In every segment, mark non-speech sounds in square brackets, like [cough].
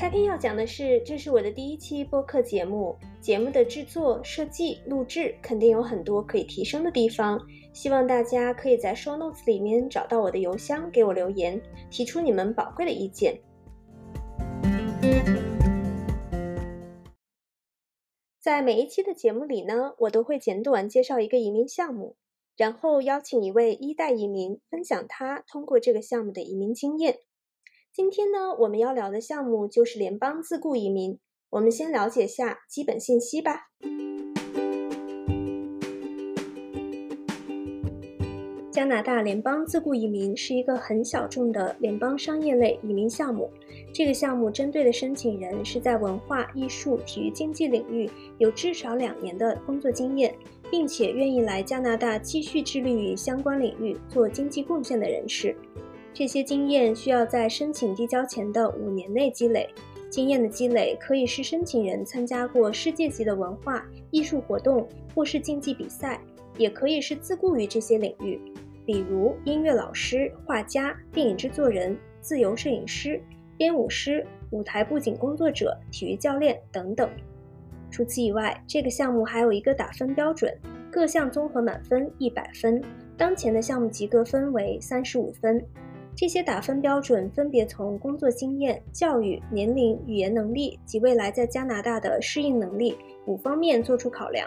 开篇要讲的是，这是我的第一期播客节目，节目的制作、设计、录制肯定有很多可以提升的地方，希望大家可以在 show notes 里面找到我的邮箱，给我留言，提出你们宝贵的意见。在每一期的节目里呢，我都会简短介绍一个移民项目，然后邀请一位一代移民分享他通过这个项目的移民经验。今天呢，我们要聊的项目就是联邦自雇移民。我们先了解下基本信息吧。加拿大联邦自雇移民是一个很小众的联邦商业类移民项目。这个项目针对的申请人是在文化艺术、体育经济领域有至少两年的工作经验，并且愿意来加拿大继续致力于相关领域做经济贡献的人士。这些经验需要在申请递交前的五年内积累。经验的积累可以是申请人参加过世界级的文化艺术活动或是竞技比赛，也可以是自雇于这些领域，比如音乐老师、画家、电影制作人、自由摄影师、编舞师、舞台布景工作者、体育教练等等。除此以外，这个项目还有一个打分标准，各项综合满分一百分，当前的项目及格分为三十五分。这些打分标准分别从工作经验、教育、年龄、语言能力及未来在加拿大的适应能力五方面做出考量。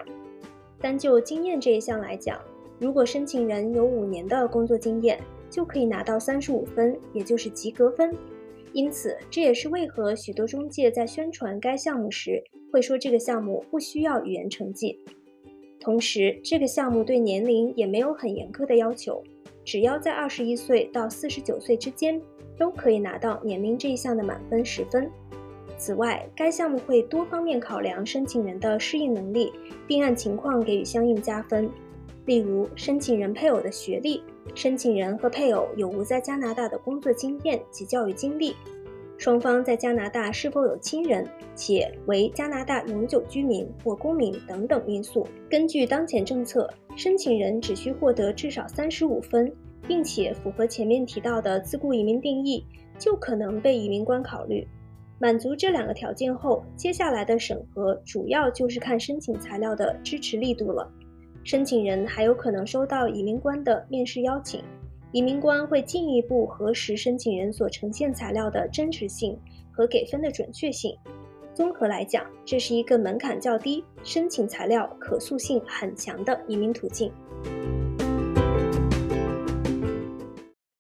单就经验这一项来讲，如果申请人有五年的工作经验，就可以拿到三十五分，也就是及格分。因此，这也是为何许多中介在宣传该项目时会说这个项目不需要语言成绩。同时，这个项目对年龄也没有很严苛的要求。只要在二十一岁到四十九岁之间，都可以拿到年龄这一项的满分十分。此外，该项目会多方面考量申请人的适应能力，并按情况给予相应加分。例如，申请人配偶的学历，申请人和配偶有无在加拿大的工作经验及教育经历。双方在加拿大是否有亲人，且为加拿大永久居民或公民等等因素。根据当前政策，申请人只需获得至少三十五分，并且符合前面提到的自雇移民定义，就可能被移民官考虑。满足这两个条件后，接下来的审核主要就是看申请材料的支持力度了。申请人还有可能收到移民官的面试邀请。移民官会进一步核实申请人所呈现材料的真实性和给分的准确性。综合来讲，这是一个门槛较低、申请材料可塑性很强的移民途径。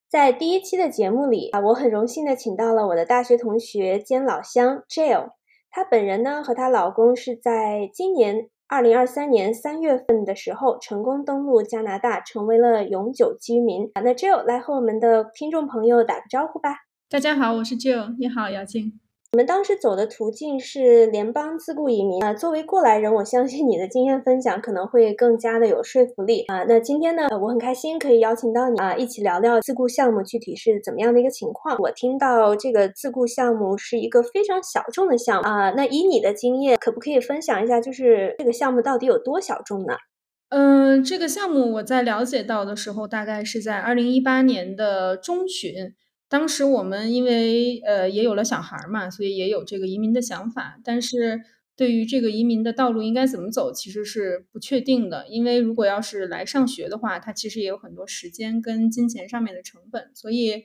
在第一期的节目里啊，我很荣幸的请到了我的大学同学兼老乡 Jill，她本人呢和她老公是在今年。二零二三年三月份的时候，成功登陆加拿大，成为了永久居民。那 Jill 来和我们的听众朋友打个招呼吧。大家好，我是 Jill。你好，姚静。我们当时走的途径是联邦自雇移民啊。作为过来人，我相信你的经验分享可能会更加的有说服力啊。那今天呢，我很开心可以邀请到你啊，一起聊聊自雇项目具体是怎么样的一个情况。我听到这个自雇项目是一个非常小众的项目啊。那以你的经验，可不可以分享一下，就是这个项目到底有多小众呢？嗯，这个项目我在了解到的时候，大概是在二零一八年的中旬。当时我们因为呃也有了小孩嘛，所以也有这个移民的想法。但是对于这个移民的道路应该怎么走，其实是不确定的。因为如果要是来上学的话，它其实也有很多时间跟金钱上面的成本。所以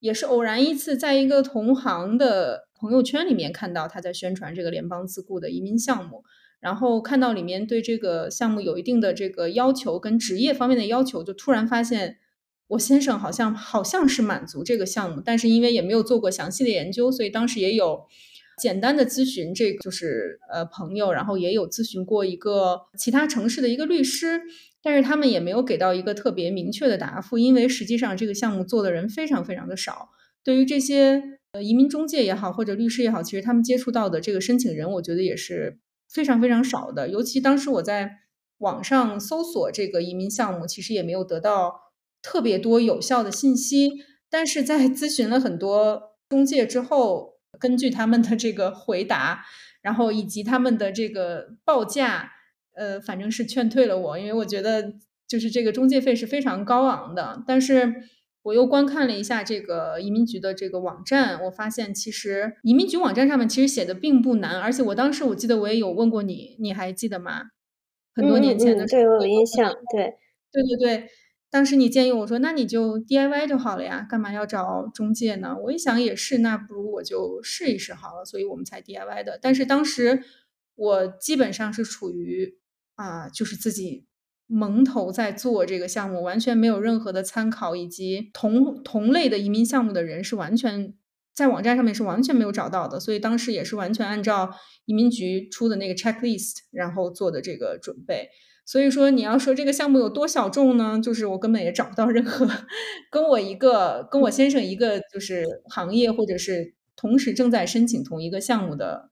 也是偶然一次，在一个同行的朋友圈里面看到他在宣传这个联邦自雇的移民项目，然后看到里面对这个项目有一定的这个要求跟职业方面的要求，就突然发现。我先生好像好像是满足这个项目，但是因为也没有做过详细的研究，所以当时也有简单的咨询，这就是呃朋友，然后也有咨询过一个其他城市的一个律师，但是他们也没有给到一个特别明确的答复，因为实际上这个项目做的人非常非常的少。对于这些呃移民中介也好，或者律师也好，其实他们接触到的这个申请人，我觉得也是非常非常少的。尤其当时我在网上搜索这个移民项目，其实也没有得到。特别多有效的信息，但是在咨询了很多中介之后，根据他们的这个回答，然后以及他们的这个报价，呃，反正是劝退了我，因为我觉得就是这个中介费是非常高昂的。但是我又观看了一下这个移民局的这个网站，我发现其实移民局网站上面其实写的并不难，而且我当时我记得我也有问过你，你还记得吗？很多年前的，对我有印象，对，对对对，当时你建议我说，那你就 DIY 就好了呀，干嘛要找中介呢？我一想也是，那不如我就试一试好了，所以我们才 DIY 的。但是当时我基本上是处于啊，就是自己。蒙头在做这个项目，完全没有任何的参考，以及同同类的移民项目的人是完全在网站上面是完全没有找到的，所以当时也是完全按照移民局出的那个 checklist，然后做的这个准备。所以说，你要说这个项目有多小众呢？就是我根本也找不到任何跟我一个跟我先生一个就是行业或者是同时正在申请同一个项目的。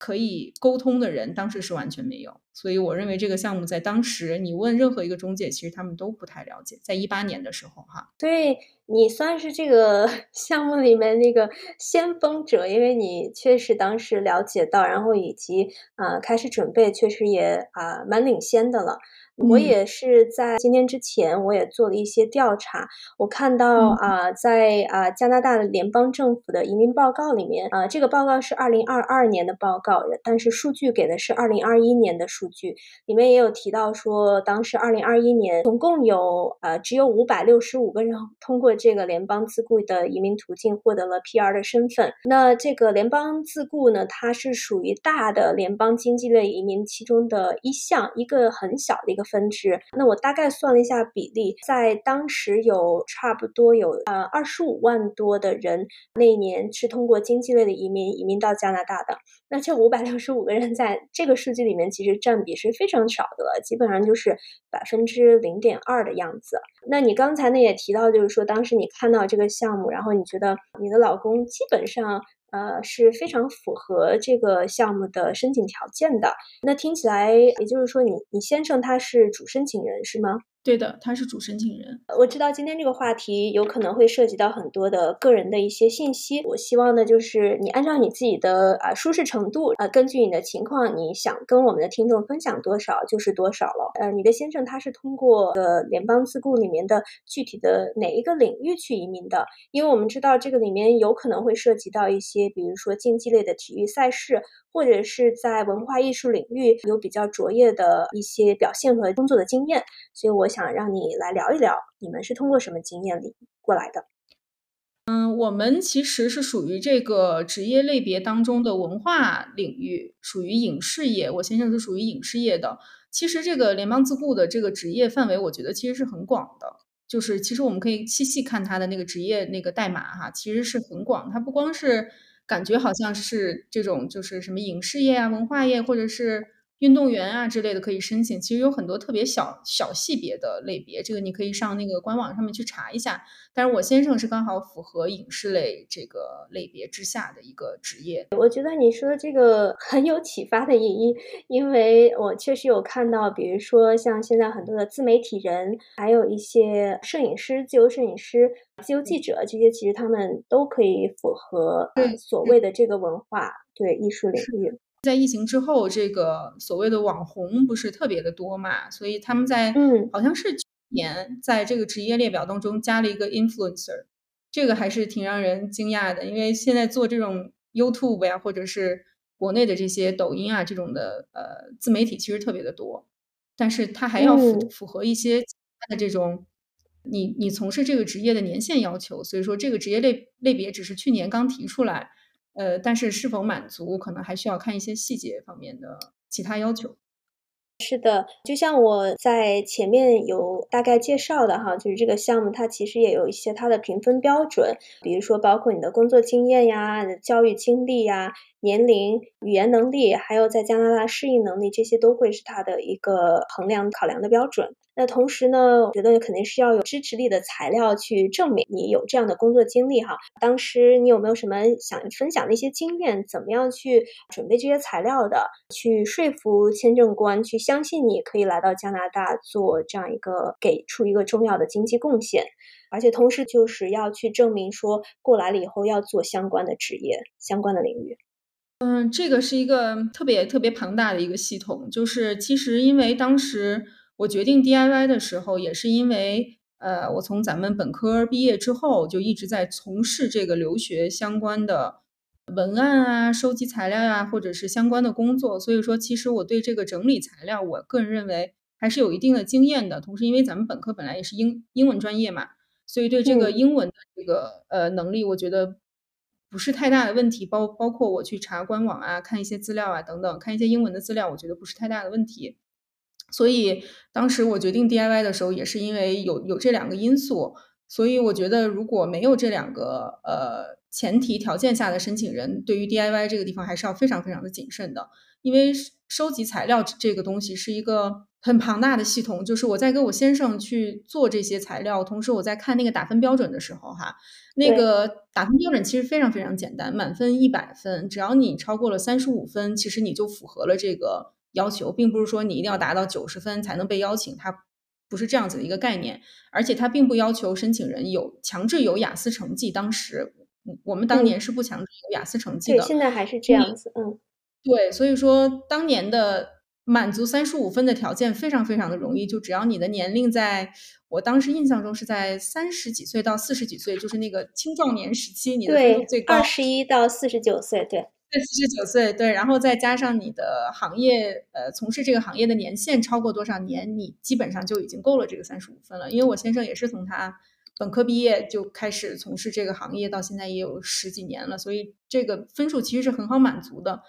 可以沟通的人，当时是完全没有，所以我认为这个项目在当时，你问任何一个中介，其实他们都不太了解。在一八年的时候，哈，对你算是这个 [laughs] 项目里面那个先锋者，因为你确实当时了解到，然后以及啊开始准备，确实也啊蛮领先的了。我也是在今天之前，我也做了一些调查。我看到啊，在啊加拿大的联邦政府的移民报告里面，啊这个报告是二零二二年的报告，但是数据给的是二零二一年的数据。里面也有提到说，当时二零二一年总共有呃只有五百六十五个人通过这个联邦自雇的移民途径获得了 PR 的身份。那这个联邦自雇呢，它是属于大的联邦经济类移民其中的一项，一个很小的一个。分支，那我大概算了一下比例，在当时有差不多有呃二十五万多的人那一年是通过经济类的移民移民到加拿大的。那这五百六十五个人在这个数据里面其实占比是非常少的了，基本上就是百分之零点二的样子。那你刚才呢也提到，就是说当时你看到这个项目，然后你觉得你的老公基本上。呃，是非常符合这个项目的申请条件的。那听起来，也就是说，你你先生他是主申请人是吗？对的，他是主申请人。我知道今天这个话题有可能会涉及到很多的个人的一些信息。我希望呢，就是你按照你自己的啊舒适程度，呃，根据你的情况，你想跟我们的听众分享多少就是多少了。呃，你的先生他是通过呃联邦自雇里面的具体的哪一个领域去移民的？因为我们知道这个里面有可能会涉及到一些，比如说竞技类的体育赛事，或者是在文化艺术领域有比较卓越的一些表现和工作的经验。所以我。想让你来聊一聊，你们是通过什么经验里过来的？嗯，我们其实是属于这个职业类别当中的文化领域，属于影视业。我先生是属于影视业的。其实这个联邦自雇的这个职业范围，我觉得其实是很广的。就是其实我们可以细细看它的那个职业那个代码哈，其实是很广。它不光是感觉好像是这种，就是什么影视业啊、文化业，或者是。运动员啊之类的可以申请，其实有很多特别小小细别的类别，这个你可以上那个官网上面去查一下。但是我先生是刚好符合影视类这个类别之下的一个职业。我觉得你说的这个很有启发的意义，因为我确实有看到，比如说像现在很多的自媒体人，还有一些摄影师、自由摄影师、自由记者，这些其实他们都可以符合所谓的这个文化对艺术领域。在疫情之后，这个所谓的网红不是特别的多嘛，所以他们在嗯，好像是去年在这个职业列表当中加了一个 influencer，这个还是挺让人惊讶的，因为现在做这种 YouTube 呀，或者是国内的这些抖音啊这种的呃自媒体其实特别的多，但是它还要符符合一些的这种你你从事这个职业的年限要求，所以说这个职业类类别只是去年刚提出来。呃，但是是否满足，可能还需要看一些细节方面的其他要求。是的，就像我在前面有大概介绍的哈，就是这个项目它其实也有一些它的评分标准，比如说包括你的工作经验呀、教育经历呀。年龄、语言能力，还有在加拿大适应能力，这些都会是它的一个衡量考量的标准。那同时呢，我觉得肯定是要有支持力的材料去证明你有这样的工作经历哈。当时你有没有什么想分享的一些经验？怎么样去准备这些材料的？去说服签证官去相信你可以来到加拿大做这样一个给出一个重要的经济贡献，而且同时就是要去证明说过来了以后要做相关的职业、相关的领域。嗯，这个是一个特别特别庞大的一个系统。就是其实因为当时我决定 DIY 的时候，也是因为呃，我从咱们本科毕业之后就一直在从事这个留学相关的文案啊、收集材料呀，或者是相关的工作。所以说，其实我对这个整理材料，我个人认为还是有一定的经验的。同时，因为咱们本科本来也是英英文专业嘛，所以对这个英文的这个呃能力，我觉得。不是太大的问题，包包括我去查官网啊，看一些资料啊等等，看一些英文的资料，我觉得不是太大的问题。所以当时我决定 DIY 的时候，也是因为有有这两个因素。所以我觉得如果没有这两个呃前提条件下的申请人，对于 DIY 这个地方还是要非常非常的谨慎的，因为收集材料这个东西是一个。很庞大的系统，就是我在跟我先生去做这些材料，同时我在看那个打分标准的时候，哈，那个打分标准其实非常非常简单，满分一百分，只要你超过了三十五分，其实你就符合了这个要求，并不是说你一定要达到九十分才能被邀请，它不是这样子的一个概念，而且它并不要求申请人有强制有雅思成绩，当时我们当年是不强制有雅思成绩的，对，现在还是这样子，嗯，对，所以说当年的。满足三十五分的条件非常非常的容易，就只要你的年龄在，我当时印象中是在三十几岁到四十几岁，就是那个青壮年时期，你的分数最高。二十一到四十九岁，对。对，四十九岁，对，然后再加上你的行业，呃，从事这个行业的年限超过多少年，你基本上就已经够了这个三十五分了。因为我先生也是从他本科毕业就开始从事这个行业，到现在也有十几年了，所以这个分数其实是很好满足的。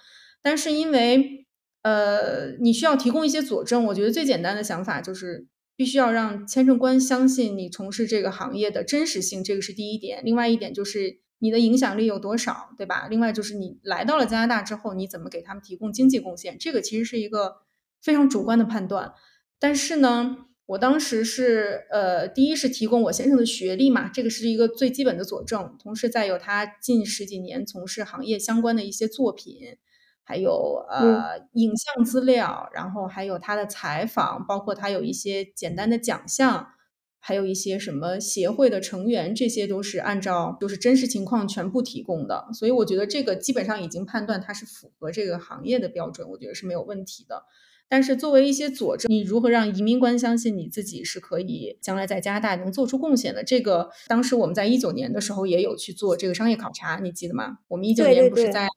但是因为呃，你需要提供一些佐证。我觉得最简单的想法就是必须要让签证官相信你从事这个行业的真实性，这个是第一点。另外一点就是你的影响力有多少，对吧？另外就是你来到了加拿大之后，你怎么给他们提供经济贡献，这个其实是一个非常主观的判断。但是呢，我当时是呃，第一是提供我先生的学历嘛，这个是一个最基本的佐证。同时再有他近十几年从事行业相关的一些作品。还有呃影像资料，然后还有他的采访，包括他有一些简单的奖项，还有一些什么协会的成员，这些都是按照就是真实情况全部提供的。所以我觉得这个基本上已经判断它是符合这个行业的标准，我觉得是没有问题的。但是作为一些佐证，你如何让移民官相信你自己是可以将来在加拿大能做出贡献的？这个当时我们在一九年的时候也有去做这个商业考察，你记得吗？我们一九年不是在。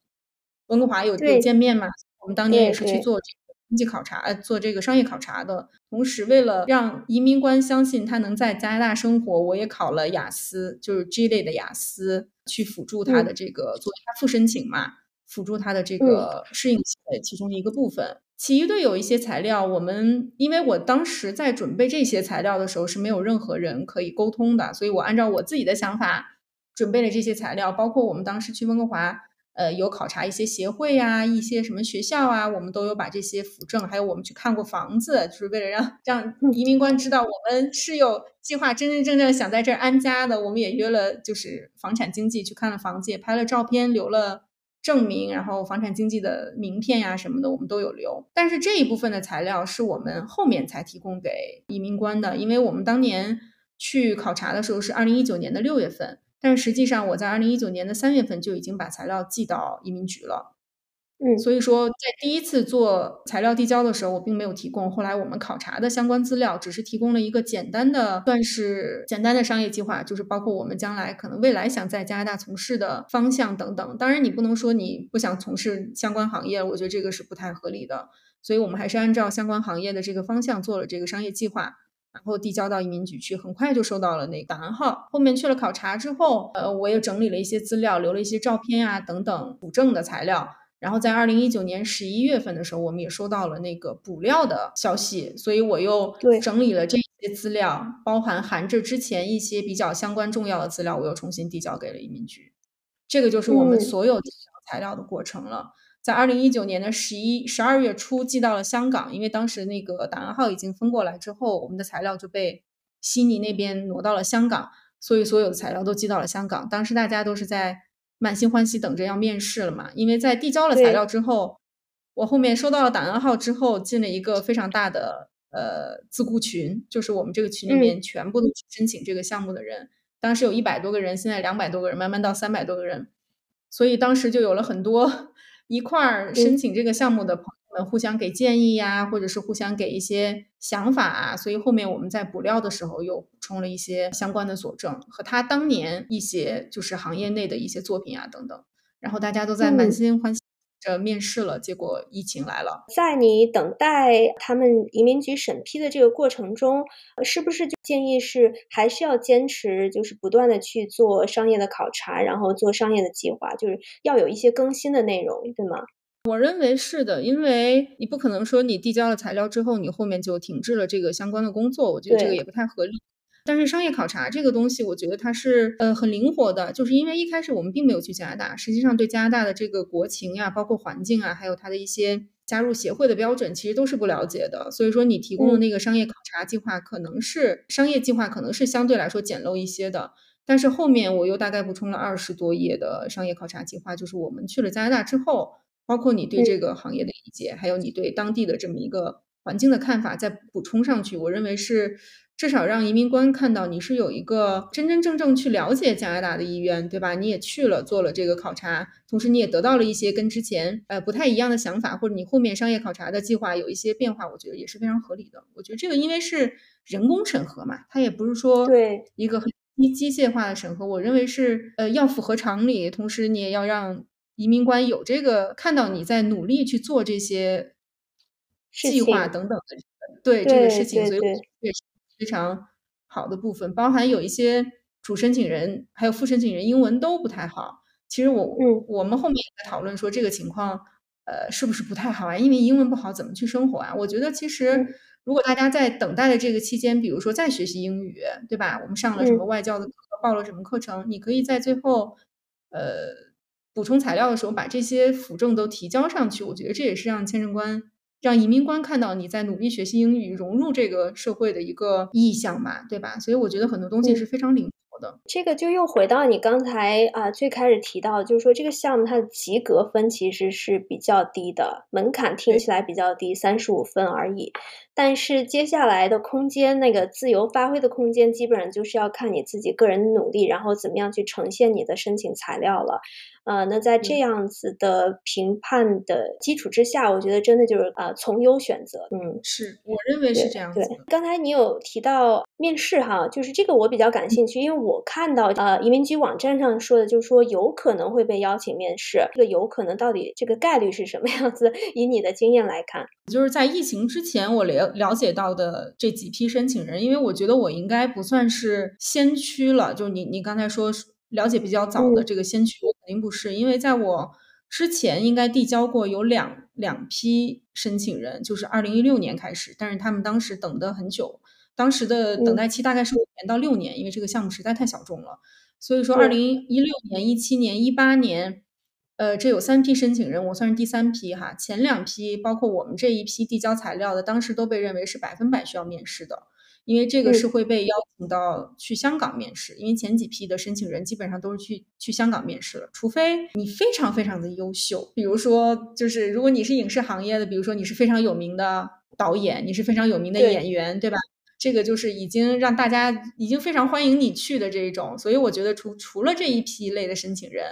温哥华有有见面嘛？我们当年也是去做这个经济考察，呃，做这个商业考察的。同时，为了让移民官相信他能在加拿大生活，我也考了雅思，就是 G 类的雅思，去辅助他的这个作为他复申请嘛，辅助他的这个适应期的其中一个部分。其余的有一些材料，我们因为我当时在准备这些材料的时候是没有任何人可以沟通的，所以我按照我自己的想法准备了这些材料，包括我们当时去温哥华。呃，有考察一些协会啊，一些什么学校啊，我们都有把这些辅证，还有我们去看过房子，就是为了让让移民官知道我们是有计划，真真正正想在这儿安家的。我们也约了，就是房产经纪去看了房子，也拍了照片，留了证明，然后房产经纪的名片呀什么的，我们都有留。但是这一部分的材料是我们后面才提供给移民官的，因为我们当年去考察的时候是二零一九年的六月份。但实际上，我在二零一九年的三月份就已经把材料寄到移民局了。嗯，所以说，在第一次做材料递交的时候，我并没有提供。后来我们考察的相关资料，只是提供了一个简单的，算是简单的商业计划，就是包括我们将来可能未来想在加拿大从事的方向等等。当然，你不能说你不想从事相关行业，我觉得这个是不太合理的。所以我们还是按照相关行业的这个方向做了这个商业计划。然后递交到移民局去，很快就收到了那个档案号。后面去了考察之后，呃，我也整理了一些资料，留了一些照片啊等等补证的材料。然后在二零一九年十一月份的时候，我们也收到了那个补料的消息，所以我又整理了这些资料，包含含着之前一些比较相关重要的资料，我又重新递交给了移民局。这个就是我们所有材料的过程了。在二零一九年的十一、十二月初寄到了香港，因为当时那个档案号已经分过来之后，我们的材料就被悉尼那边挪到了香港，所以所有的材料都寄到了香港。当时大家都是在满心欢喜等着要面试了嘛，因为在递交了材料之后，我后面收到了档案号之后，进了一个非常大的呃自雇群，就是我们这个群里面全部都是申请这个项目的人，当时有一百多个人，现在两百多个人，慢慢到三百多个人，所以当时就有了很多。一块儿申请这个项目的朋友们互相给建议呀，或者是互相给一些想法啊，所以后面我们在补料的时候又补充了一些相关的佐证和他当年一些就是行业内的一些作品啊等等，然后大家都在满心欢喜着面试了，结果疫情来了。在你等待他们移民局审批的这个过程中，是不是就建议是还是要坚持，就是不断的去做商业的考察，然后做商业的计划，就是要有一些更新的内容，对吗？我认为是的，因为你不可能说你递交了材料之后，你后面就停滞了这个相关的工作，我觉得这个也不太合理。但是商业考察这个东西，我觉得它是呃很灵活的，就是因为一开始我们并没有去加拿大，实际上对加拿大的这个国情呀，包括环境啊，还有它的一些加入协会的标准，其实都是不了解的。所以说你提供的那个商业考察计划，可能是商业计划，可能是相对来说简陋一些的。但是后面我又大概补充了二十多页的商业考察计划，就是我们去了加拿大之后。包括你对这个行业的理解，还有你对当地的这么一个环境的看法，再补充上去，我认为是至少让移民官看到你是有一个真真正正去了解加拿大的意愿，对吧？你也去了做了这个考察，同时你也得到了一些跟之前呃不太一样的想法，或者你后面商业考察的计划有一些变化，我觉得也是非常合理的。我觉得这个因为是人工审核嘛，它也不是说对一个很机机械化的审核，我认为是呃要符合常理，同时你也要让。移民官有这个看到你在努力去做这些计划等等的，对这个事情，所以非常好的部分。包含有一些主申请人还有副申请人英文都不太好。其实我我们后面也在讨论说这个情况，呃，是不是不太好啊？因为英文不好怎么去生活啊？我觉得其实如果大家在等待的这个期间，比如说在学习英语，对吧？我们上了什么外教的课，报了什么课程，你可以在最后，呃。补充材料的时候，把这些辅证都提交上去，我觉得这也是让签证官、让移民官看到你在努力学习英语、融入这个社会的一个意向嘛，对吧？所以我觉得很多东西是非常灵活的。这个就又回到你刚才啊最开始提到，就是说这个项目它的及格分其实是比较低的，门槛听起来比较低，三十五分而已。但是接下来的空间，那个自由发挥的空间，基本上就是要看你自己个人努力，然后怎么样去呈现你的申请材料了。呃，那在这样子的评判的基础之下，我觉得真的就是呃从优选择。嗯，是我认为是这样子。对，刚才你有提到面试哈，就是这个我比较感兴趣，因为我看到呃移民局网站上说的，就是说有可能会被邀请面试，这个有可能到底这个概率是什么样子？以你的经验来看，就是在疫情之前我了了解到的这几批申请人，因为我觉得我应该不算是先驱了，就你你刚才说。了解比较早的这个先驱，我肯定不是，因为在我之前应该递交过有两两批申请人，就是二零一六年开始，但是他们当时等的很久，当时的等待期大概是五年到六年，因为这个项目实在太小众了，所以说二零一六年、一七年、一八年，呃，这有三批申请人，我算是第三批哈，前两批包括我们这一批递交材料的，当时都被认为是百分百需要面试的。因为这个是会被邀请到去香港面试，因为前几批的申请人基本上都是去去香港面试了，除非你非常非常的优秀，比如说就是如果你是影视行业的，比如说你是非常有名的导演，你是非常有名的演员，对吧？这个就是已经让大家已经非常欢迎你去的这一种，所以我觉得除除了这一批类的申请人，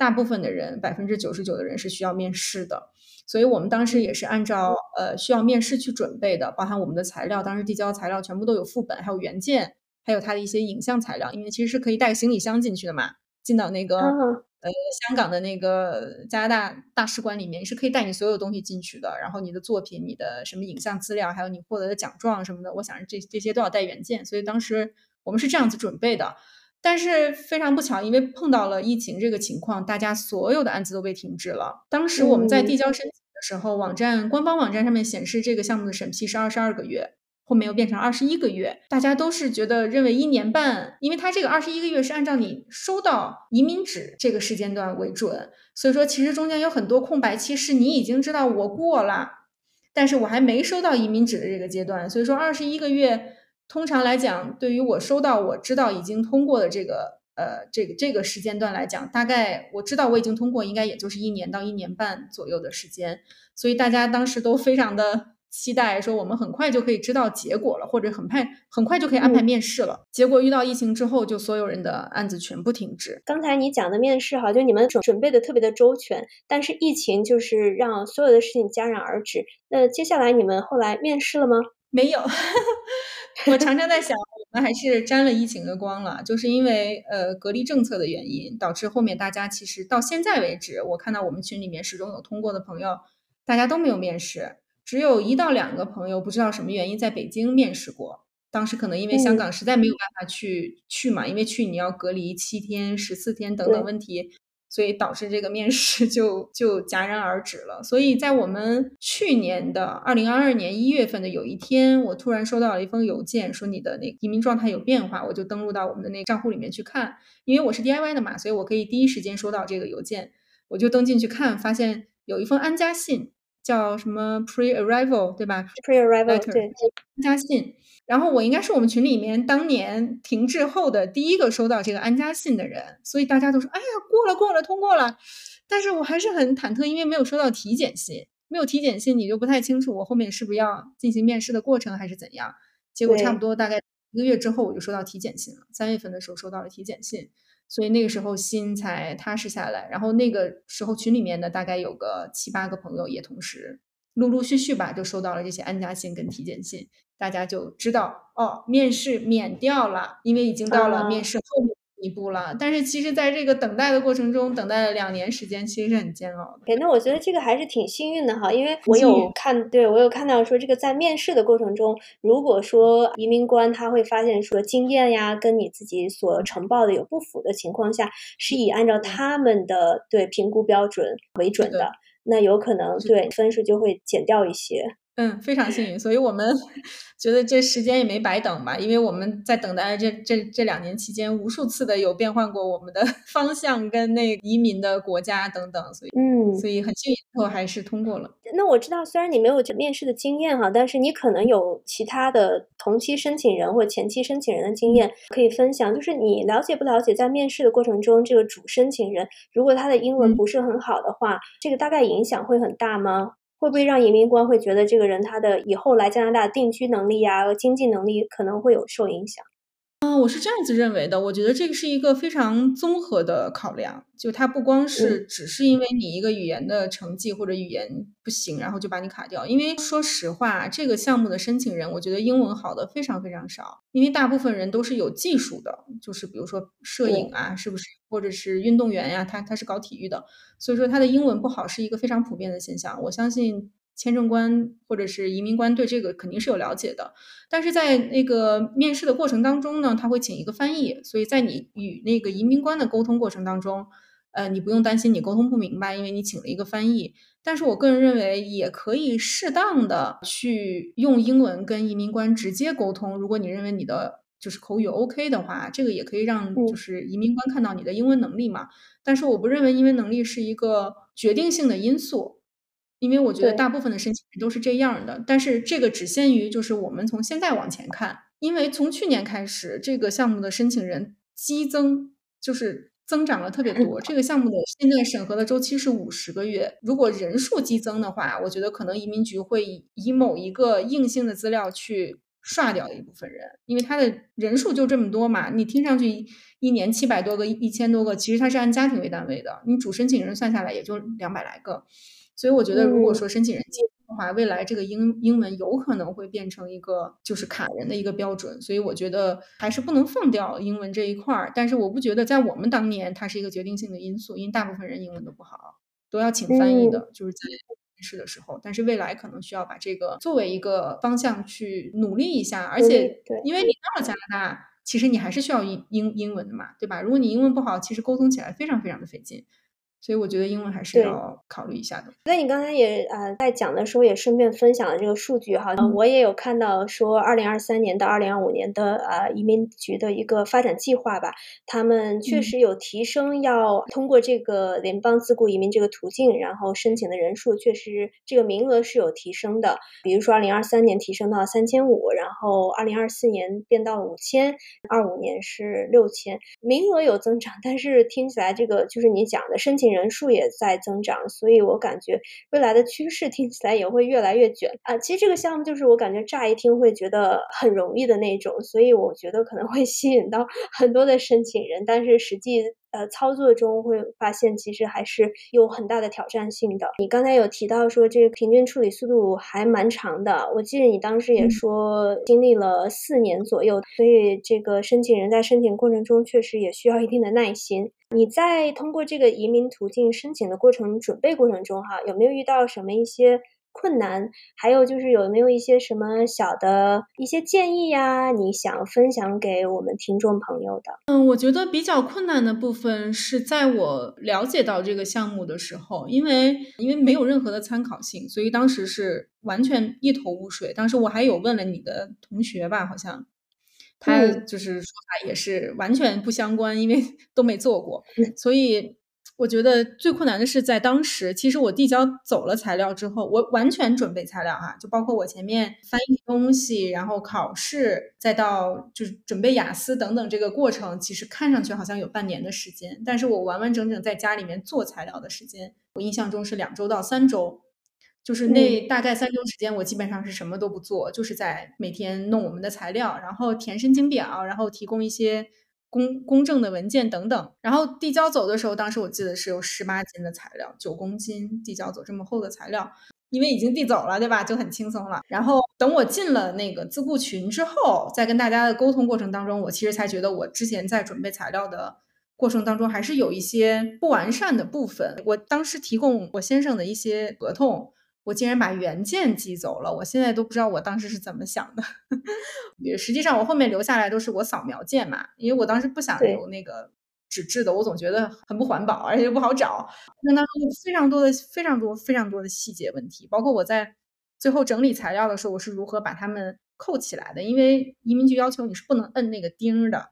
大部分的人百分之九十九的人是需要面试的。所以我们当时也是按照呃需要面试去准备的，包含我们的材料，当时递交材料全部都有副本，还有原件，还有它的一些影像材料，因为其实是可以带行李箱进去的嘛，进到那个呃香港的那个加拿大大使馆里面是可以带你所有东西进去的，然后你的作品、你的什么影像资料，还有你获得的奖状什么的，我想这这些都要带原件，所以当时我们是这样子准备的。但是非常不巧，因为碰到了疫情这个情况，大家所有的案子都被停止了。当时我们在递交申请的时候，网站官方网站上面显示这个项目的审批是二十二个月，后面又变成二十一个月。大家都是觉得认为一年半，因为它这个二十一个月是按照你收到移民纸这个时间段为准，所以说其实中间有很多空白期是你已经知道我过了，但是我还没收到移民纸的这个阶段，所以说二十一个月。通常来讲，对于我收到我知道已经通过的这个呃这个这个时间段来讲，大概我知道我已经通过，应该也就是一年到一年半左右的时间。所以大家当时都非常的期待说我们很快就可以知道结果了，或者很快很快就可以安排面试了。结果遇到疫情之后，就所有人的案子全部停止。刚才你讲的面试哈，就你们准准备的特别的周全，但是疫情就是让所有的事情戛然而止。那接下来你们后来面试了吗？没有，[laughs] 我常常在想，我们还是沾了疫情的光了，就是因为呃隔离政策的原因，导致后面大家其实到现在为止，我看到我们群里面始终有通过的朋友，大家都没有面试。只有一到两个朋友不知道什么原因在北京面试过，当时可能因为香港实在没有办法去去嘛，因为去你要隔离七天、十四天等等问题，所以导致这个面试 [laughs] 就就戛然而止了。所以在我们去年的二零二二年一月份的有一天，我突然收到了一封邮件，说你的那移民状态有变化，我就登录到我们的那个账户里面去看，因为我是 DIY 的嘛，所以我可以第一时间收到这个邮件，我就登进去看，发现有一封安家信。叫什么 pre-arrival 对吧？pre-arrival 对，安家信。然后我应该是我们群里面当年停滞后的第一个收到这个安家信的人，所以大家都说：“哎呀，过了，过了，通过了。”但是我还是很忐忑，因为没有收到体检信，没有体检信，你就不太清楚我后面是不是要进行面试的过程还是怎样。结果差不多大概一个月之后，我就收到体检信了。三月份的时候收到了体检信。所以那个时候心才踏实下来，然后那个时候群里面呢，大概有个七八个朋友也同时陆陆续续吧，就收到了这些安家信跟体检信，大家就知道哦，面试免掉了，因为已经到了面试后面。一步了，但是其实，在这个等待的过程中，等待了两年时间，其实是很煎熬的。对，那我觉得这个还是挺幸运的哈，因为我有看，对我有看到说，这个在面试的过程中，如果说移民官他会发现说经验呀跟你自己所呈报的有不符的情况下，是以按照他们的对评估标准为准的，那有可能对分数就会减掉一些。嗯，非常幸运，所以我们 [laughs] 觉得这时间也没白等吧，因为我们在等待这这这两年期间，无数次的有变换过我们的 [laughs] 方向跟那移民的国家等等，所以嗯，所以很幸运，最后还是通过了。那我知道，虽然你没有面试的经验哈，但是你可能有其他的同期申请人或前期申请人的经验可以分享。就是你了解不了解，在面试的过程中，这个主申请人如果他的英文不是很好的话，这个大概影响会很大吗？会不会让移民官会觉得这个人他的以后来加拿大定居能力啊、经济能力可能会有受影响？嗯，我是这样子认为的。我觉得这个是一个非常综合的考量，就它不光是只是因为你一个语言的成绩或者语言不行，然后就把你卡掉。因为说实话，这个项目的申请人，我觉得英文好的非常非常少。因为大部分人都是有技术的，就是比如说摄影啊，是不是？或者是运动员呀，他他是搞体育的，所以说他的英文不好是一个非常普遍的现象。我相信。签证官或者是移民官对这个肯定是有了解的，但是在那个面试的过程当中呢，他会请一个翻译，所以在你与那个移民官的沟通过程当中，呃，你不用担心你沟通不明白，因为你请了一个翻译。但是我个人认为，也可以适当的去用英文跟移民官直接沟通。如果你认为你的就是口语 OK 的话，这个也可以让就是移民官看到你的英文能力嘛。但是我不认为英文能力是一个决定性的因素。因为我觉得大部分的申请人都是这样的，但是这个只限于就是我们从现在往前看，因为从去年开始，这个项目的申请人激增，就是增长了特别多。[laughs] 这个项目的现在审核的周期是五十个月，如果人数激增的话，我觉得可能移民局会以某一个硬性的资料去刷掉一部分人，因为他的人数就这么多嘛。你听上去一年七百多个、一千多个，其实它是按家庭为单位的，你主申请人算下来也就两百来个。所以我觉得，如果说申请人进的话，未来这个英英文有可能会变成一个就是卡人的一个标准。所以我觉得还是不能放掉英文这一块儿。但是我不觉得在我们当年它是一个决定性的因素，因为大部分人英文都不好，都要请翻译的，就是在面试的时候。但是未来可能需要把这个作为一个方向去努力一下。而且，因为你到了加拿大，其实你还是需要英英英文的嘛，对吧？如果你英文不好，其实沟通起来非常非常的费劲。所以我觉得英文还是要考虑一下的。那你刚才也呃在讲的时候，也顺便分享了这个数据哈。我也有看到说，二零二三年到二零二五年的呃移民局的一个发展计划吧，他们确实有提升，要通过这个联邦自雇移民这个途径，然后申请的人数确实这个名额是有提升的。比如说二零二三年提升到三千五，然后二零二四年变到五千，二五年是六千，名额有增长，但是听起来这个就是你讲的申请。人数也在增长，所以我感觉未来的趋势听起来也会越来越卷啊。其实这个项目就是我感觉乍一听会觉得很容易的那种，所以我觉得可能会吸引到 [laughs] 很多的申请人，但是实际。呃，操作中会发现其实还是有很大的挑战性的。你刚才有提到说这个平均处理速度还蛮长的，我记得你当时也说经历了四年左右，所以这个申请人在申请过程中确实也需要一定的耐心。你在通过这个移民途径申请的过程准备过程中，哈，有没有遇到什么一些？困难，还有就是有没有一些什么小的一些建议呀？你想分享给我们听众朋友的？嗯，我觉得比较困难的部分是在我了解到这个项目的时候，因为因为没有任何的参考性，所以当时是完全一头雾水。当时我还有问了你的同学吧，好像他就是说法也是完全不相关，因为 [laughs] 都没做过，[laughs] 所以。我觉得最困难的是在当时，其实我递交走了材料之后，我完全准备材料哈，就包括我前面翻译东西，然后考试，再到就是准备雅思等等这个过程，其实看上去好像有半年的时间，但是我完完整整在家里面做材料的时间，我印象中是两周到三周，就是那大概三周时间，我基本上是什么都不做，就是在每天弄我们的材料，然后填申请表，然后提供一些。公公证的文件等等，然后递交走的时候，当时我记得是有十八斤的材料，九公斤递交走这么厚的材料，因为已经递走了，对吧？就很轻松了。然后等我进了那个自雇群之后，在跟大家的沟通过程当中，我其实才觉得我之前在准备材料的过程当中，还是有一些不完善的部分。我当时提供我先生的一些合同。我竟然把原件寄走了，我现在都不知道我当时是怎么想的。[laughs] 也实际上，我后面留下来都是我扫描件嘛，因为我当时不想留那个纸质的，我总觉得很不环保，而且又不好找。那当中有非常多的、非常多、非常多的细节问题，包括我在最后整理材料的时候，我是如何把它们扣起来的？因为移民局要求你是不能摁那个钉的，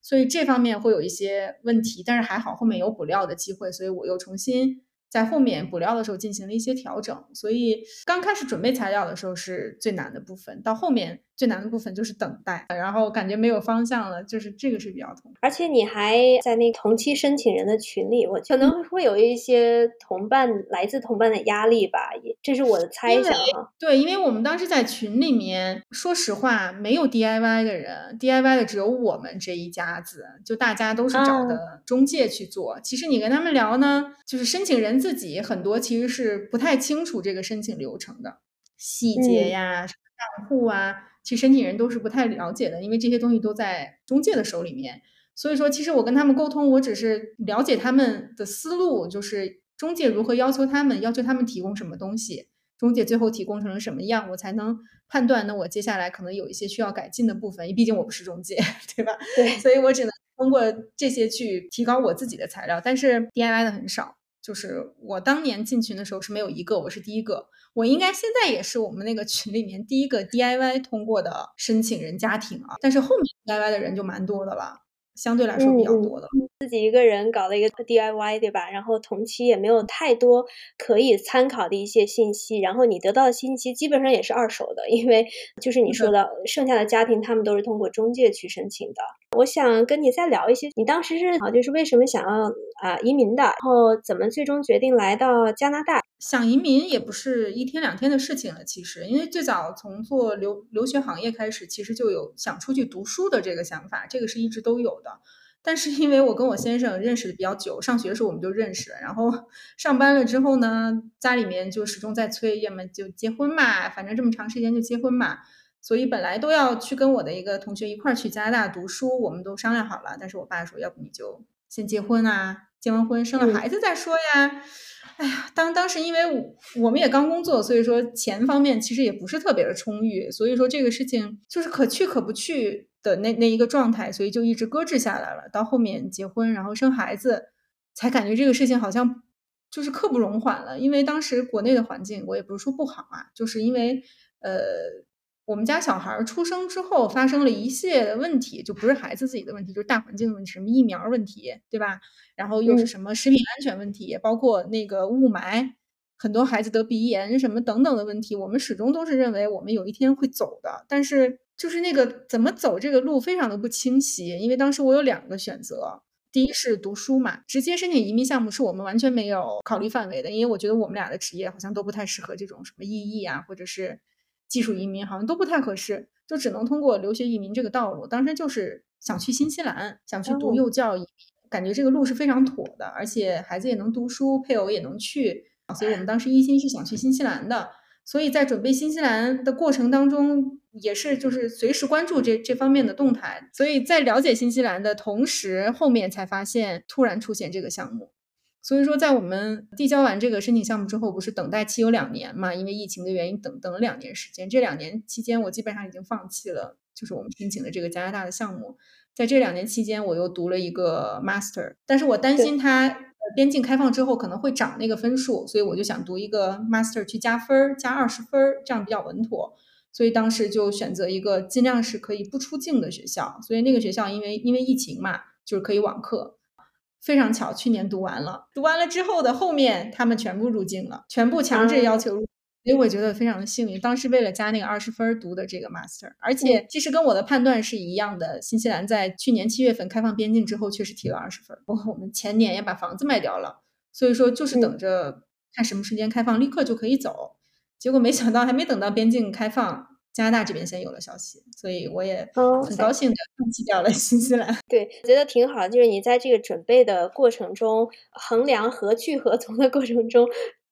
所以这方面会有一些问题。但是还好后面有补料的机会，所以我又重新。在后面补料的时候进行了一些调整，所以刚开始准备材料的时候是最难的部分，到后面最难的部分就是等待，然后感觉没有方向了，就是这个是比较痛。而且你还在那同期申请人的群里，我可能会有一些同伴来自同伴的压力吧，也这是我的猜想啊。对，因为我们当时在群里面，说实话没有 DIY 的人，DIY 的只有我们这一家子，就大家都是找的中介去做。其实你跟他们聊呢，就是申请人。自己很多其实是不太清楚这个申请流程的细节呀，账户啊，其实申请人都是不太了解的，因为这些东西都在中介的手里面。所以说，其实我跟他们沟通，我只是了解他们的思路，就是中介如何要求他们，要求他们提供什么东西，中介最后提供成什么样，我才能判断。那我接下来可能有一些需要改进的部分，毕竟我不是中介，[laughs] 对吧？对，所以我只能通过这些去提高我自己的材料，但是 DIY 的很少。就是我当年进群的时候是没有一个，我是第一个，我应该现在也是我们那个群里面第一个 DIY 通过的申请人家庭啊，但是后面 DIY 的人就蛮多的了。相对来说比较多的，自己一个人搞了一个 DIY，对吧？然后同期也没有太多可以参考的一些信息，然后你得到的信息基本上也是二手的，因为就是你说的，剩下的家庭他们都是通过中介去申请的。我想跟你再聊一些，你当时是啊，就是为什么想要啊移民的，然后怎么最终决定来到加拿大？想移民也不是一天两天的事情了，其实，因为最早从做留留学行业开始，其实就有想出去读书的这个想法，这个是一直都有的。但是因为我跟我先生认识的比较久，上学的时候我们就认识了，然后上班了之后呢，家里面就始终在催，要么就结婚嘛，反正这么长时间就结婚嘛。所以本来都要去跟我的一个同学一块儿去加拿大读书，我们都商量好了，但是我爸说，要不你就先结婚啊，结完婚生了孩子再说呀。哎呀，当当时因为我们也刚工作，所以说钱方面其实也不是特别的充裕，所以说这个事情就是可去可不去的那那一个状态，所以就一直搁置下来了。到后面结婚，然后生孩子，才感觉这个事情好像就是刻不容缓了。因为当时国内的环境，我也不是说不好啊，就是因为呃。我们家小孩出生之后发生了一系列的问题，就不是孩子自己的问题，就是大环境的问题，什么疫苗问题，对吧？然后又是什么食品安全问题，包括那个雾霾，很多孩子得鼻炎什么等等的问题。我们始终都是认为我们有一天会走的，但是就是那个怎么走这个路非常的不清晰。因为当时我有两个选择，第一是读书嘛，直接申请移民项目是我们完全没有考虑范围的，因为我觉得我们俩的职业好像都不太适合这种什么意义啊，或者是技术移民，好像都不太合适，就只能通过留学移民这个道路。当时就是想去新西兰，想去读幼教移民，感觉这个路是非常妥的，而且孩子也能读书，配偶也能去，所以我们当时一心是想去新西兰的。所以在准备新西兰的过程当中，也是就是随时关注这这方面的动态。所以在了解新西兰的同时，后面才发现突然出现这个项目。所以说，在我们递交完这个申请项目之后，不是等待期有两年嘛？因为疫情的原因，等等了两年时间。这两年期间，我基本上已经放弃了，就是我们申请的这个加拿大的项目。在这两年期间，我又读了一个 master，但是我担心它。边境开放之后可能会涨那个分数，所以我就想读一个 master 去加分儿，加二十分儿，这样比较稳妥。所以当时就选择一个尽量是可以不出境的学校。所以那个学校因为因为疫情嘛，就是可以网课。非常巧，去年读完了，读完了之后的后面他们全部入境了，全部强制要求入。所以我觉得非常的幸运，当时为了加那个二十分读的这个 master，而且其实跟我的判断是一样的。新西兰在去年七月份开放边境之后，确实提了二十分。我我们前年也把房子卖掉了，所以说就是等着看什么时间开放，立刻就可以走。结果没想到还没等到边境开放，加拿大这边先有了消息，所以我也很高兴的放弃掉了新西兰。对，我觉得挺好，就是你在这个准备的过程中，衡量何去何从的过程中。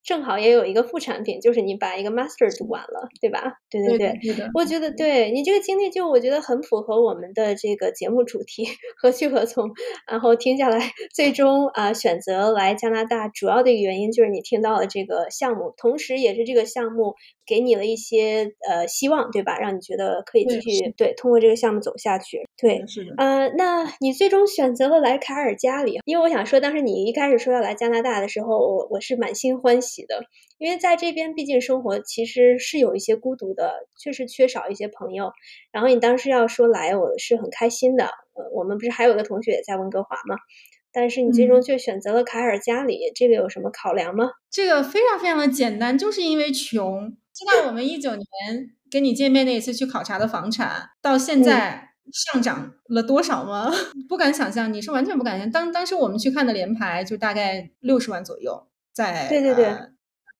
正好也有一个副产品，就是你把一个 master 读完了，对吧？对对对，我觉得对你这个经历，就我觉得很符合我们的这个节目主题，何去何从。然后听下来，最终啊选择来加拿大，主要的一个原因就是你听到了这个项目，同时也是这个项目给你了一些呃希望，对吧？让你觉得可以继续对通过这个项目走下去。对，是的。呃，那你最终选择了来卡尔加里，因为我想说，当时你一开始说要来加拿大的时候，我我是满心欢喜。的，因为在这边毕竟生活其实是有一些孤独的，确实缺少一些朋友。然后你当时要说来，我是很开心的。呃，我们不是还有个同学也在温哥华吗？但是你最终却选择了卡尔加里，这个有什么考量吗？这个非常非常的简单，就是因为穷。知道我们一九年跟你见面那一次去考察的房产，到现在上涨了多少吗？[laughs] 不敢想象，你是完全不敢想象。当当时我们去看的联排就大概六十万左右，在对对对。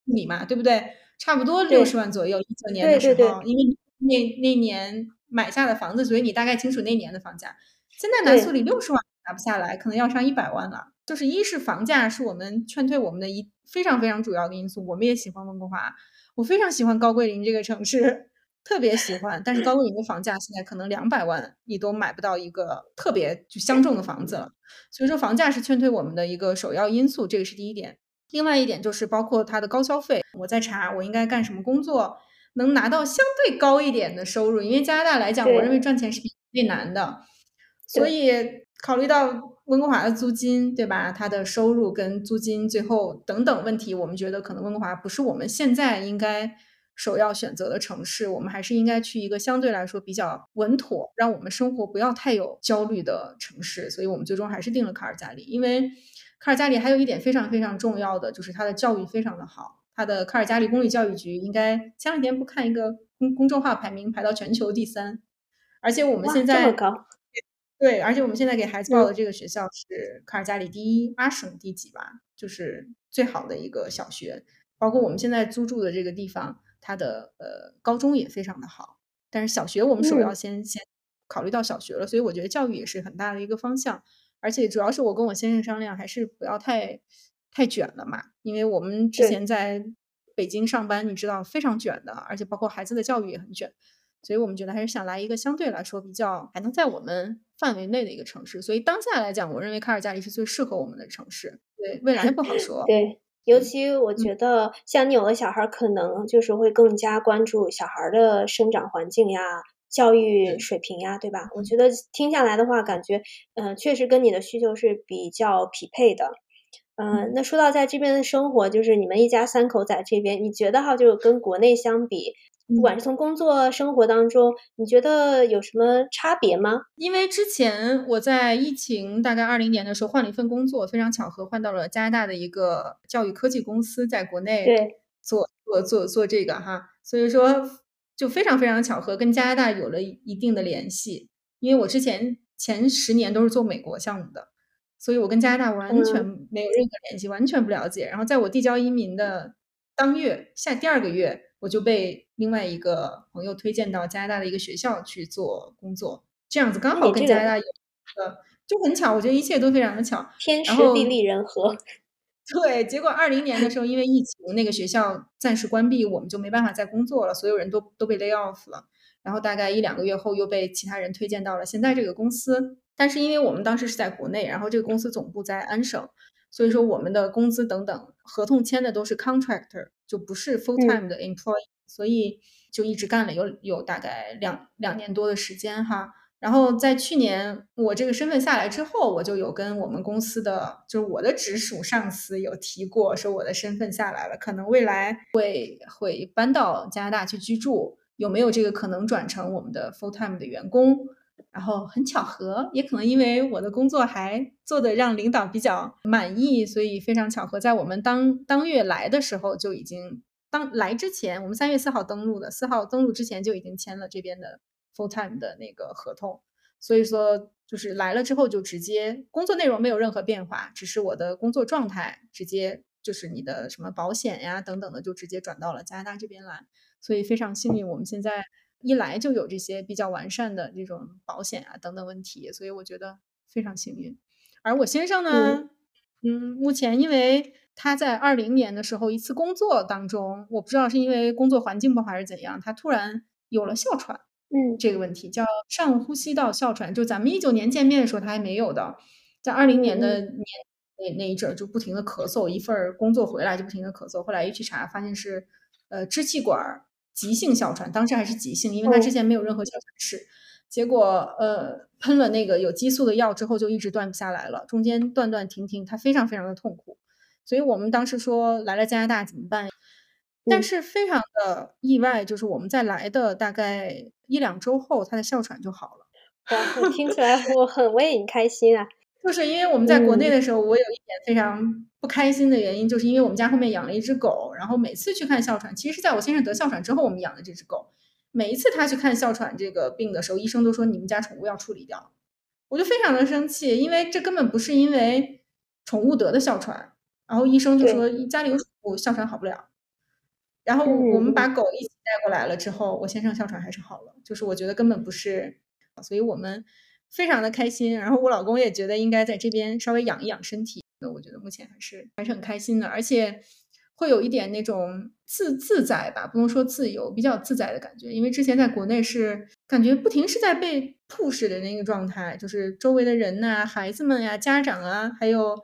你嘛，对不对？差不多六十万左右，一九年的时候，因为那那年买下的房子，所以你大概清楚那年的房价。现在南苏里六十万拿不下来，可能要上一百万了。就是一是房价是我们劝退我们的一非常非常主要的因素。我们也喜欢温哥华，我非常喜欢高桂林这个城市，特别喜欢。但是高桂林的房价现在可能两百万你都买不到一个特别就相中的房子了。所以说房价是劝退我们的一个首要因素，这个是第一点。另外一点就是包括它的高消费，我在查我应该干什么工作能拿到相对高一点的收入，因为加拿大来讲，我认为赚钱是比最难的，所以考虑到温哥华的租金，对吧？它的收入跟租金最后等等问题，我们觉得可能温哥华不是我们现在应该首要选择的城市，我们还是应该去一个相对来说比较稳妥，让我们生活不要太有焦虑的城市，所以我们最终还是定了卡尔加里，因为。卡尔加里还有一点非常非常重要的，就是它的教育非常的好。它的卡尔加里公立教育局应该前两天不看一个公公众号排名排到全球第三，而且我们现在对，而且我们现在给孩子报的这个学校是卡尔加里第一，阿省第几吧，就是最好的一个小学。包括我们现在租住的这个地方，它的呃高中也非常的好。但是小学我们首要先先考虑到小学了，所以我觉得教育也是很大的一个方向。而且主要是我跟我先生商量，还是不要太太卷了嘛，因为我们之前在北京上班，你知道非常卷的，而且包括孩子的教育也很卷，所以我们觉得还是想来一个相对来说比较还能在我们范围内的一个城市。所以当下来讲，我认为卡尔加里是最适合我们的城市。对未来不好 [laughs] 说。对，尤其我觉得像你有了小孩，可能就是会更加关注小孩的生长环境呀。教育水平呀，对吧？我觉得听下来的话，感觉嗯，确实跟你的需求是比较匹配的。嗯，那说到在这边的生活，就是你们一家三口在这边，你觉得哈，就是跟国内相比，不管是从工作生活当中，你觉得有什么差别吗？因为之前我在疫情大概二零年的时候换了一份工作，非常巧合换到了加拿大的一个教育科技公司，在国内做做做做这个哈，所以说。就非常非常巧合，跟加拿大有了一定的联系。因为我之前前十年都是做美国项目的，所以我跟加拿大完全没有任何联系，完全不了解。然后在我递交移民的当月下第二个月，我就被另外一个朋友推荐到加拿大的一个学校去做工作，这样子刚好跟加拿大有一个就很巧，我觉得一切都非常的巧，天时地利人和。对，结果二零年的时候，因为疫情，那个学校暂时关闭，我们就没办法再工作了，所有人都都被 lay off 了。然后大概一两个月后，又被其他人推荐到了现在这个公司。但是因为我们当时是在国内，然后这个公司总部在安省，所以说我们的工资等等合同签的都是 contractor，就不是 full time 的 employee，所以就一直干了有有大概两两年多的时间哈。然后在去年我这个身份下来之后，我就有跟我们公司的就是我的直属上司有提过，说我的身份下来了，可能未来会会搬到加拿大去居住，有没有这个可能转成我们的 full time 的员工？然后很巧合，也可能因为我的工作还做的让领导比较满意，所以非常巧合，在我们当当月来的时候就已经当来之前，我们三月四号登陆的，四号登陆之前就已经签了这边的。Full time 的那个合同，所以说就是来了之后就直接工作内容没有任何变化，只是我的工作状态直接就是你的什么保险呀等等的就直接转到了加拿大这边来，所以非常幸运，我们现在一来就有这些比较完善的这种保险啊等等问题，所以我觉得非常幸运。而我先生呢，嗯，目前因为他在二零年的时候一次工作当中，我不知道是因为工作环境不好还是怎样，他突然有了哮喘。嗯，这个问题叫上呼吸道哮喘，就咱们一九年见面的时候他还没有的，在二零年的年那那一阵儿就不停的咳嗽，一份工作回来就不停的咳嗽，后来一去查发现是呃支气管急性哮喘，当时还是急性，因为他之前没有任何哮喘史，结果呃喷了那个有激素的药之后就一直断不下来了，中间断断停停，他非常非常的痛苦，所以我们当时说来了加拿大怎么办？但是非常的意外，就是我们在来的大概一两周后，他的哮喘就好了。哇，听起来我很为你开心啊！就是因为我们在国内的时候，我有一点非常不开心的原因，就是因为我们家后面养了一只狗，然后每次去看哮喘，其实是在我先生得哮喘之后，我们养的这只狗。每一次他去看哮喘这个病的时候，医生都说你们家宠物要处理掉，我就非常的生气，因为这根本不是因为宠物得的哮喘，然后医生就说家里有宠物哮喘好不了。然后我们把狗一起带过来了之后，我先生哮喘还是好了，就是我觉得根本不是，所以我们非常的开心。然后我老公也觉得应该在这边稍微养一养身体，那我觉得目前还是还是很开心的，而且会有一点那种自自在吧，不能说自由，比较自在的感觉。因为之前在国内是感觉不停是在被 push 的那个状态，就是周围的人呐、孩子们呀、家长啊，还有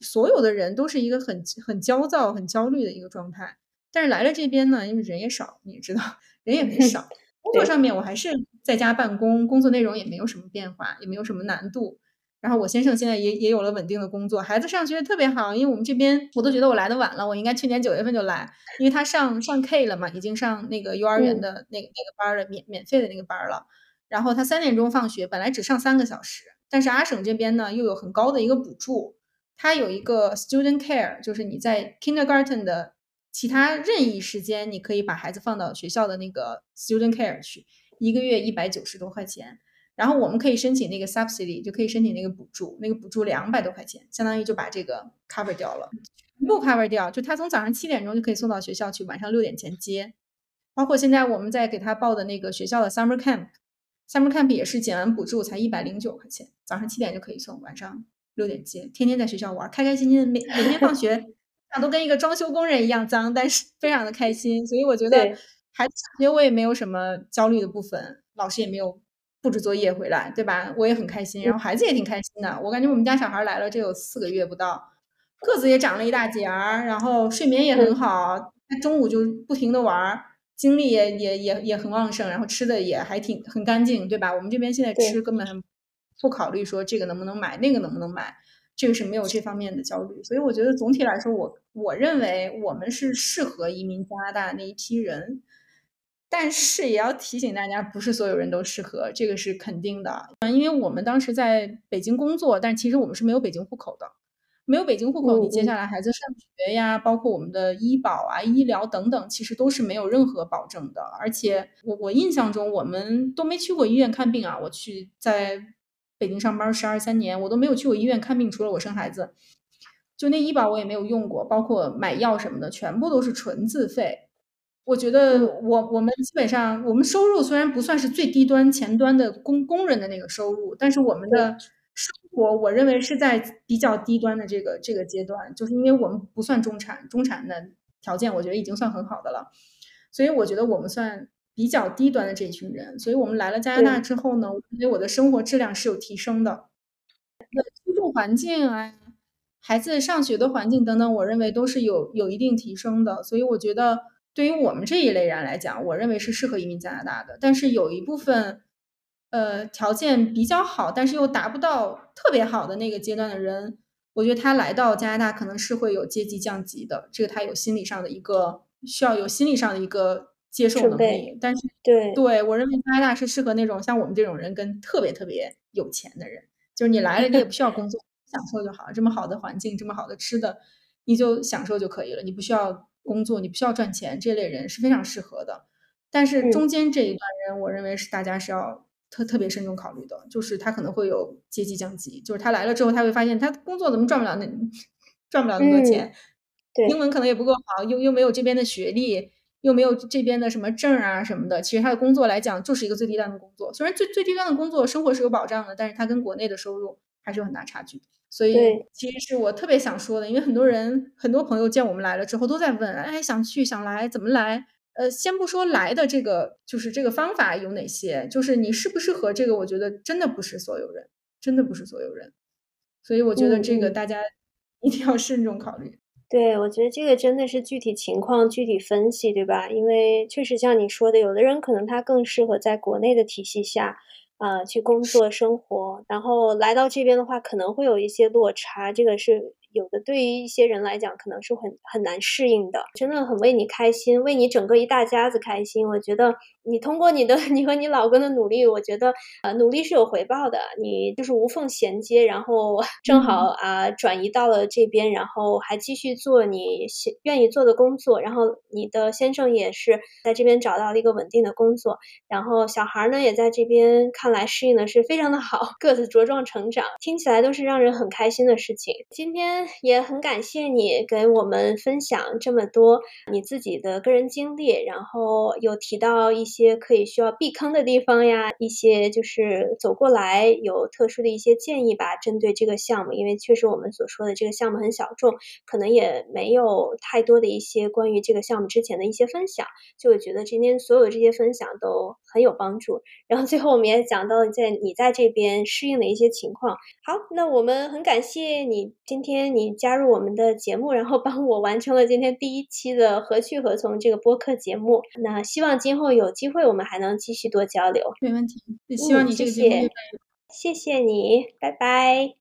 所有的人都是一个很很焦躁、很焦虑的一个状态。但是来了这边呢，因为人也少，你也知道，人也很少。[laughs] 工作上面我还是在家办公，工作内容也没有什么变化，也没有什么难度。然后我先生现在也也有了稳定的工作，孩子上学特别好。因为我们这边我都觉得我来的晚了，我应该去年九月份就来，因为他上上 K 了嘛，已经上那个幼儿园的那个那个班了，免免费的那个班了。然后他三点钟放学，本来只上三个小时，但是阿省这边呢又有很高的一个补助，他有一个 Student Care，就是你在 Kindergarten 的。其他任意时间，你可以把孩子放到学校的那个 student care 去，一个月一百九十多块钱。然后我们可以申请那个 subsidy，就可以申请那个补助，那个补助两百多块钱，相当于就把这个 cover 掉了，全部 cover 掉。就他从早上七点钟就可以送到学校去，晚上六点前接。包括现在我们在给他报的那个学校的 summer camp，summer camp 也是减完补助才一百零九块钱，早上七点就可以送，晚上六点接，天天在学校玩，开开心心的，每每天放学。都跟一个装修工人一样脏，但是非常的开心，所以我觉得孩子上学我也没有什么焦虑的部分，老师也没有布置作业回来，对吧？我也很开心，然后孩子也挺开心的。我感觉我们家小孩来了这有四个月不到，个子也长了一大截儿，然后睡眠也很好，他中午就不停的玩儿，精力也也也也很旺盛，然后吃的也还挺很干净，对吧？我们这边现在吃根本不考虑说这个能不能买，那个能不能买。这个是没有这方面的焦虑，所以我觉得总体来说，我我认为我们是适合移民加拿大那一批人，但是也要提醒大家，不是所有人都适合，这个是肯定的。嗯，因为我们当时在北京工作，但其实我们是没有北京户口的，没有北京户口，你接下来孩子上学呀，包括我们的医保啊、医疗等等，其实都是没有任何保证的。而且我我印象中，我们都没去过医院看病啊，我去在。北京上班十二三年，我都没有去过医院看病，除了我生孩子，就那医保我也没有用过，包括买药什么的，全部都是纯自费。我觉得我我们基本上，我们收入虽然不算是最低端前端的工工人的那个收入，但是我们的生活，我认为是在比较低端的这个这个阶段，就是因为我们不算中产，中产的条件我觉得已经算很好的了，所以我觉得我们算比较低端的这一群人。所以我们来了加拿大之后呢，我觉得我的生活质量是有提升的，居住环境啊，孩子上学的环境等等，我认为都是有有一定提升的。所以我觉得。对于我们这一类人来讲，我认为是适合移民加拿大的。但是有一部分，呃，条件比较好，但是又达不到特别好的那个阶段的人，我觉得他来到加拿大可能是会有阶级降级的。这个他有心理上的一个需要有心理上的一个接受能力。但是，对对我认为加拿大是适合那种像我们这种人跟特别特别有钱的人，就是你来了你也不需要工作，享受就好。这么好的环境，这么好的吃的，你就享受就可以了，你不需要。工作你不需要赚钱，这类人是非常适合的。但是中间这一段人，我认为是大家是要特特别慎重考虑的，就是他可能会有阶级降级，就是他来了之后，他会发现他工作怎么赚不了那赚不了那么多钱，对，英文可能也不够好，又又没有这边的学历，又没有这边的什么证啊什么的。其实他的工作来讲，就是一个最低端的工作。虽然最最低端的工作生活是有保障的，但是他跟国内的收入还是有很大差距。所以，其实是我特别想说的，因为很多人、很多朋友见我们来了之后，都在问：哎，想去、想来，怎么来？呃，先不说来的这个，就是这个方法有哪些，就是你适不适合这个？我觉得真的不是所有人，真的不是所有人。所以，我觉得这个大家一定要慎重考虑。对，我觉得这个真的是具体情况具体分析，对吧？因为确实像你说的，有的人可能他更适合在国内的体系下。啊，去工作生活，然后来到这边的话，可能会有一些落差，这个是。有的对于一些人来讲，可能是很很难适应的。真的很为你开心，为你整个一大家子开心。我觉得你通过你的 [laughs] 你和你老公的努力，我觉得呃努力是有回报的。你就是无缝衔接，然后 [laughs] 正好啊转移到了这边，然后还继续做你愿意做的工作。然后你的先生也是在这边找到了一个稳定的工作，然后小孩呢也在这边，看来适应的是非常的好，个子茁壮成长，听起来都是让人很开心的事情。今天。也很感谢你给我们分享这么多你自己的个人经历，然后有提到一些可以需要避坑的地方呀，一些就是走过来有特殊的一些建议吧，针对这个项目，因为确实我们所说的这个项目很小众，可能也没有太多的一些关于这个项目之前的一些分享，就我觉得今天所有这些分享都很有帮助。然后最后我们也讲到在你在这边适应的一些情况。好，那我们很感谢你今天。你加入我们的节目，然后帮我完成了今天第一期的何去何从这个播客节目。那希望今后有机会，我们还能继续多交流。没问题，希望你这个节目谢谢你，拜拜。